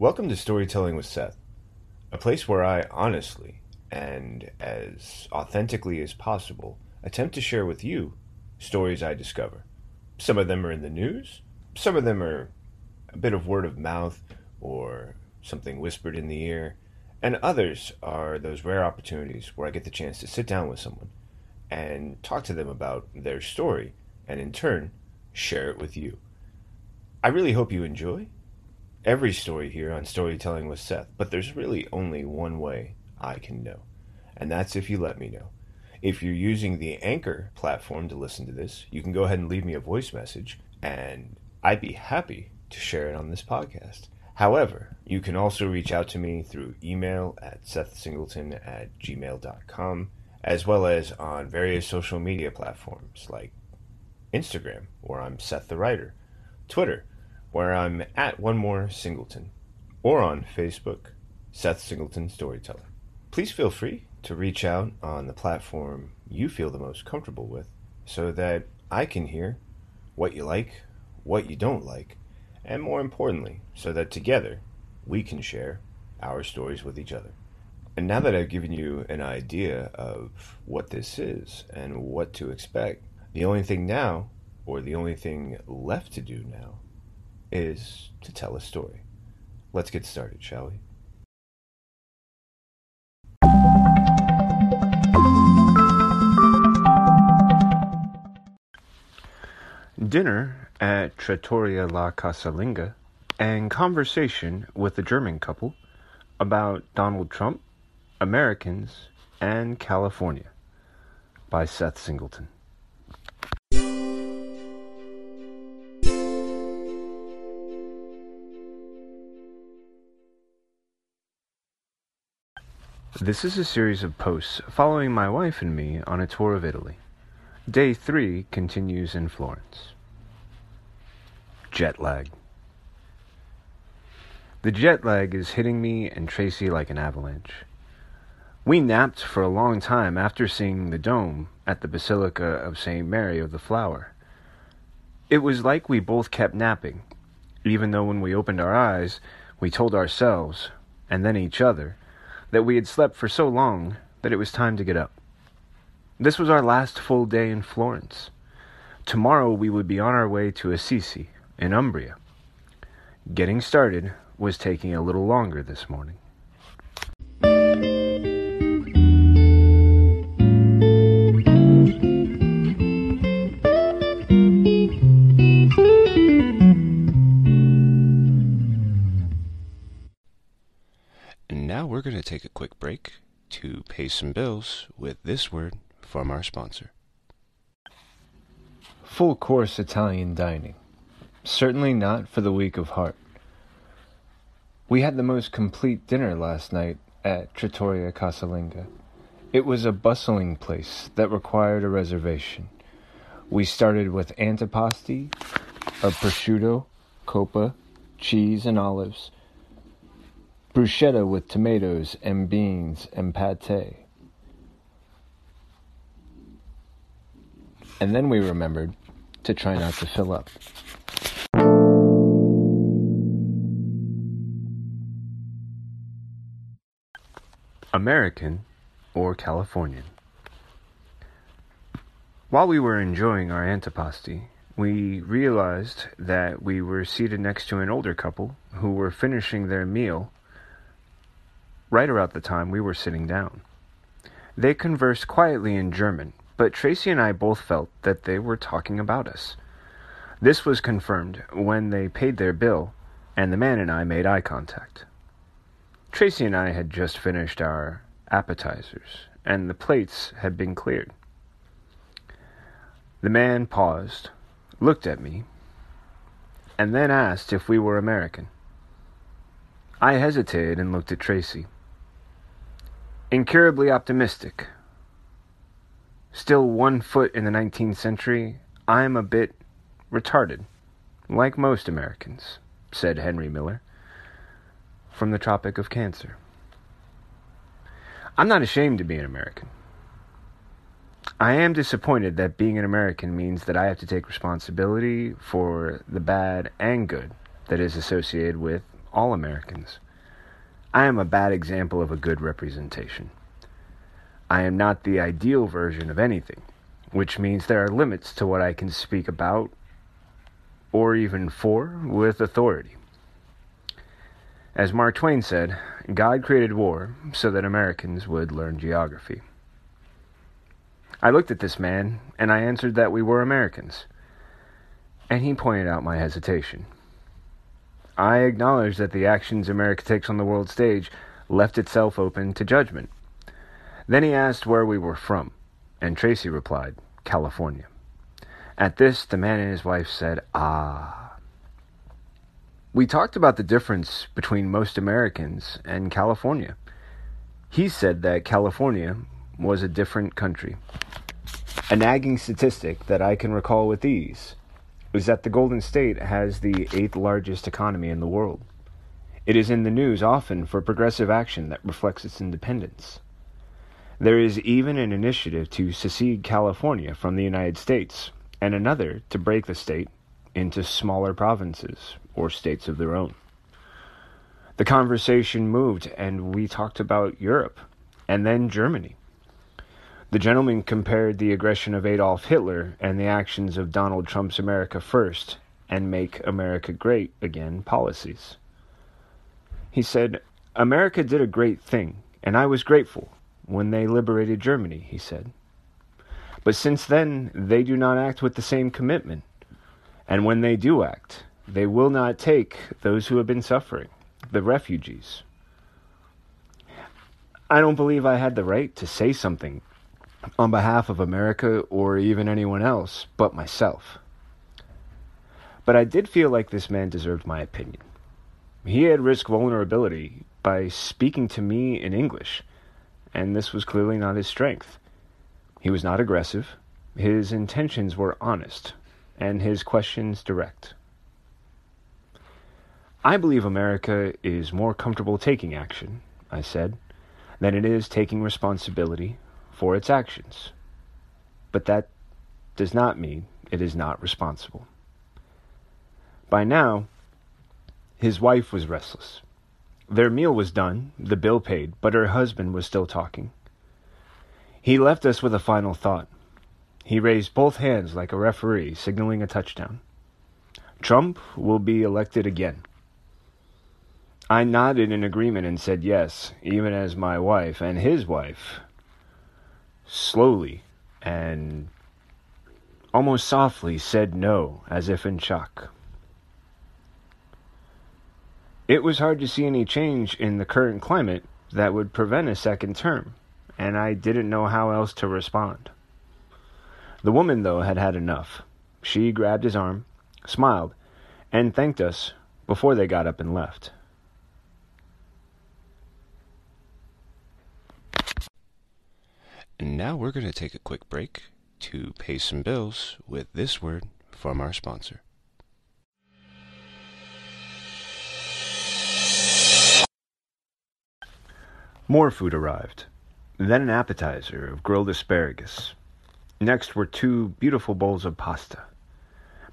Welcome to Storytelling with Seth, a place where I honestly and as authentically as possible attempt to share with you stories I discover. Some of them are in the news, some of them are a bit of word of mouth or something whispered in the ear, and others are those rare opportunities where I get the chance to sit down with someone and talk to them about their story and in turn share it with you. I really hope you enjoy every story here on Storytelling with Seth, but there's really only one way I can know, and that's if you let me know. If you're using the Anchor platform to listen to this, you can go ahead and leave me a voice message, and I'd be happy to share it on this podcast. However, you can also reach out to me through email at sethsingleton at gmail.com, as well as on various social media platforms like Instagram, where I'm Seth the Writer, Twitter, where I'm at One More Singleton, or on Facebook, Seth Singleton Storyteller. Please feel free to reach out on the platform you feel the most comfortable with so that I can hear what you like, what you don't like, and more importantly, so that together we can share our stories with each other. And now that I've given you an idea of what this is and what to expect, the only thing now, or the only thing left to do now, is to tell a story. Let's get started, shall we? Dinner at Trattoria La Casalinga and conversation with a German couple about Donald Trump, Americans, and California by Seth Singleton. This is a series of posts following my wife and me on a tour of Italy. Day three continues in Florence. Jet lag. The jet lag is hitting me and Tracy like an avalanche. We napped for a long time after seeing the dome at the Basilica of St. Mary of the Flower. It was like we both kept napping, even though when we opened our eyes, we told ourselves, and then each other, that we had slept for so long that it was time to get up. This was our last full day in Florence. Tomorrow we would be on our way to Assisi, in Umbria. Getting started was taking a little longer this morning. Take a quick break to pay some bills with this word from our sponsor. Full course Italian dining. Certainly not for the weak of heart. We had the most complete dinner last night at Trattoria Casalinga. It was a bustling place that required a reservation. We started with antipasti, a prosciutto, coppa, cheese, and olives, bruschetta with tomatoes and beans and pate. And then we remembered to try not to fill up. American or Californian. While we were enjoying our antipasti, we realized that we were seated next to an older couple who were finishing their meal right around the time we were sitting down. They conversed quietly in German, but Tracy and I both felt that they were talking about us. This was confirmed when they paid their bill and the man and I made eye contact. Tracy and I had just finished our appetizers, and the plates had been cleared. The man paused, looked at me, and then asked if we were American. I hesitated and looked at Tracy. Incurably optimistic. Still one foot in the 19th century, I am a bit retarded, like most Americans, said Henry Miller from the Tropic of Cancer. I'm not ashamed to be an American. I am disappointed that being an American means that I have to take responsibility for the bad and good that is associated with all Americans. I am a bad example of a good representation. I am not the ideal version of anything, which means there are limits to what I can speak about or even for with authority. As Mark Twain said, God created war so that Americans would learn geography. I looked at this man and I answered that we were Americans, and he pointed out my hesitation. I acknowledge that the actions America takes on the world stage left itself open to judgment. Then he asked where we were from, and Tracy replied, California. At this, the man and his wife said, Ah. We talked about the difference between most Americans and California. He said that California was a different country. A nagging statistic that I can recall with ease is that the Golden State has the eighth largest economy in the world. It is in the news often for progressive action that reflects its independence. There is even an initiative to secede California from the United States and another to break the state into smaller provinces or states of their own. The conversation moved, and we talked about Europe and then Germany. The gentleman compared the aggression of Adolf Hitler and the actions of Donald Trump's America First and Make America Great Again policies. He said, America did a great thing, and I was grateful when they liberated Germany, he said. But since then, they do not act with the same commitment. And when they do act, they will not take those who have been suffering, the refugees. I don't believe I had the right to say something on behalf of America or even anyone else but myself. But I did feel like this man deserved my opinion. He had risked vulnerability by speaking to me in English, and this was clearly not his strength. He was not aggressive, his intentions were honest, and his questions direct. I believe America is more comfortable taking action, I said, than it is taking responsibility for its actions. But that does not mean it is not responsible. By now, his wife was restless. Their meal was done, the bill paid, but her husband was still talking. He left us with a final thought. He raised both hands like a referee, signaling a touchdown. Trump will be elected again. I nodded in agreement and said yes, even as my wife and his wife slowly and almost softly said no, as if in shock. It was hard to see any change in the current climate that would prevent a second term and I didn't know how else to respond. The woman, though, had had enough. She grabbed his arm, smiled, and thanked us before they got up and left. And now we're going to take a quick break to pay some bills with this word from our sponsor. More food arrived then an appetizer of grilled asparagus. Next were two beautiful bowls of pasta.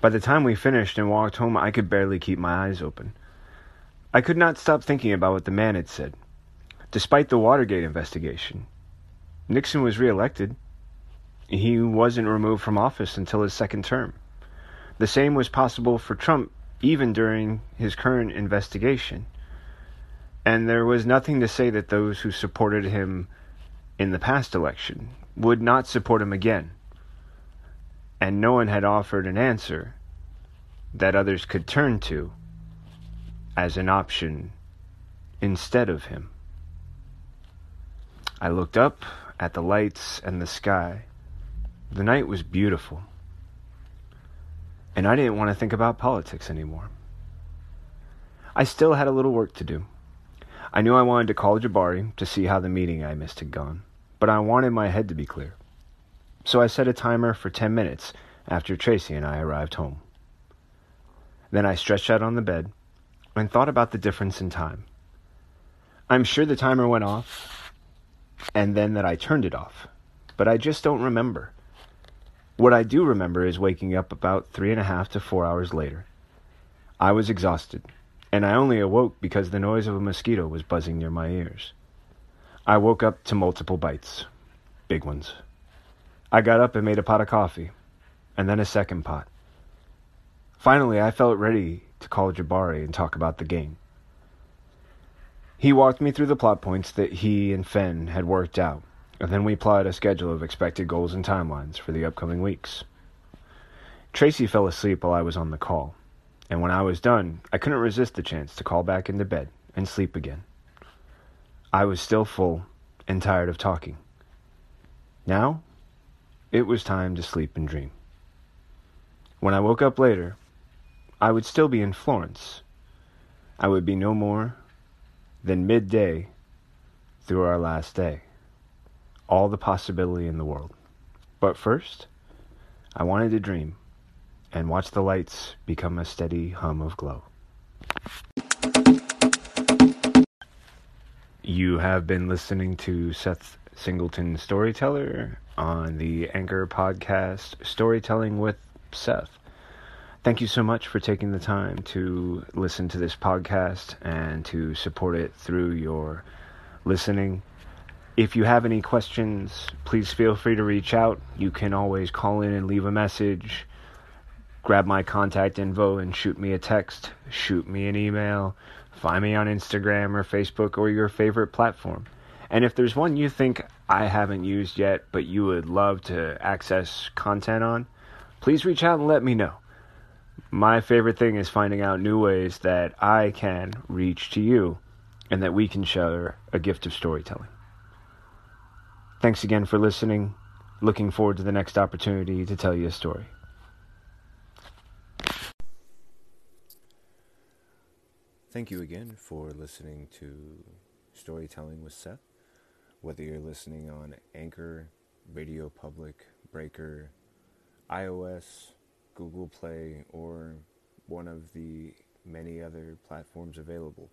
By the time we finished and walked home, I could barely keep my eyes open. I could not stop thinking about what the man had said. Despite the Watergate investigation, Nixon was reelected. He wasn't removed from office until his second term. The same was possible for Trump even during his current investigation. And there was nothing to say that those who supported him in the past election would not support him again. And no one had offered an answer that others could turn to as an option instead of him. I looked up at the lights and the sky. The night was beautiful. And I didn't want to think about politics anymore. I still had a little work to do. I knew I wanted to call Jabari to see how the meeting I missed had gone but I wanted my head to be clear. So I set a timer for 10 minutes after Tracy and I arrived home. Then I stretched out on the bed and thought about the difference in time. I'm sure the timer went off and then that I turned it off, but I just don't remember. What I do remember is waking up about three and a half to four hours later. I was exhausted, and I only awoke because the noise of a mosquito was buzzing near my ears. I woke up to multiple bites, big ones. I got up and made a pot of coffee, and then a second pot. Finally, I felt ready to call Jabari and talk about the game. He walked me through the plot points that he and Fen had worked out, and then we plotted a schedule of expected goals and timelines for the upcoming weeks. Tracy fell asleep while I was on the call, and when I was done, I couldn't resist the chance to call back into bed and sleep again. I was still full and tired of talking. Now, it was time to sleep and dream. When I woke up later, I would still be in Florence. I would be no more than midday through our last day. All the possibility in the world. But first, I wanted to dream and watch the lights become a steady hum of glow. You have been listening to Seth Singleton Storyteller on the Anchor podcast Storytelling with Seth. Thank you so much for taking the time to listen to this podcast and to support it through your listening. If you have any questions, please feel free to reach out. You can always call in and leave a message. Grab my contact info and shoot me a text, shoot me an email, find me on Instagram or Facebook or your favorite platform. And if there's one you think I haven't used yet, but you would love to access content on, please reach out and let me know my favorite thing is finding out new ways that I can reach to you and that we can share a gift of storytelling. Thanks again for listening. Looking forward to the next opportunity to tell you a story. Thank you again for listening to Storytelling with Seth. Whether you're listening on Anchor, Radio Public, Breaker, iOS, Google Play, or one of the many other platforms available.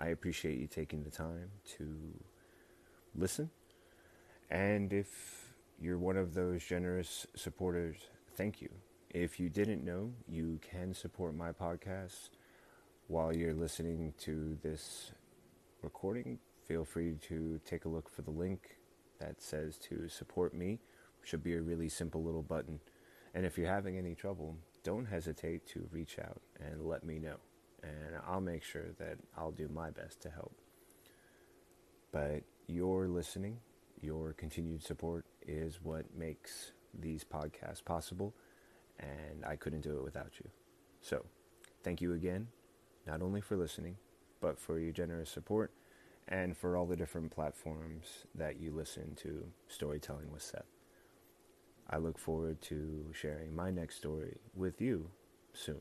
I appreciate you taking the time to listen. And if you're one of those generous supporters, thank you. If you didn't know, you can support my podcast while you're listening to this recording. Feel free to take a look for the link that says to support me. Should be a really simple little button. And if you're having any trouble, don't hesitate to reach out and let me know. And I'll make sure that I'll do my best to help. But your listening, your continued support is what makes these podcasts possible. And I couldn't do it without you. So, thank you again, not only for listening, but for your generous support and for all the different platforms that you listen to Storytelling with Seth. I look forward to sharing my next story with you soon.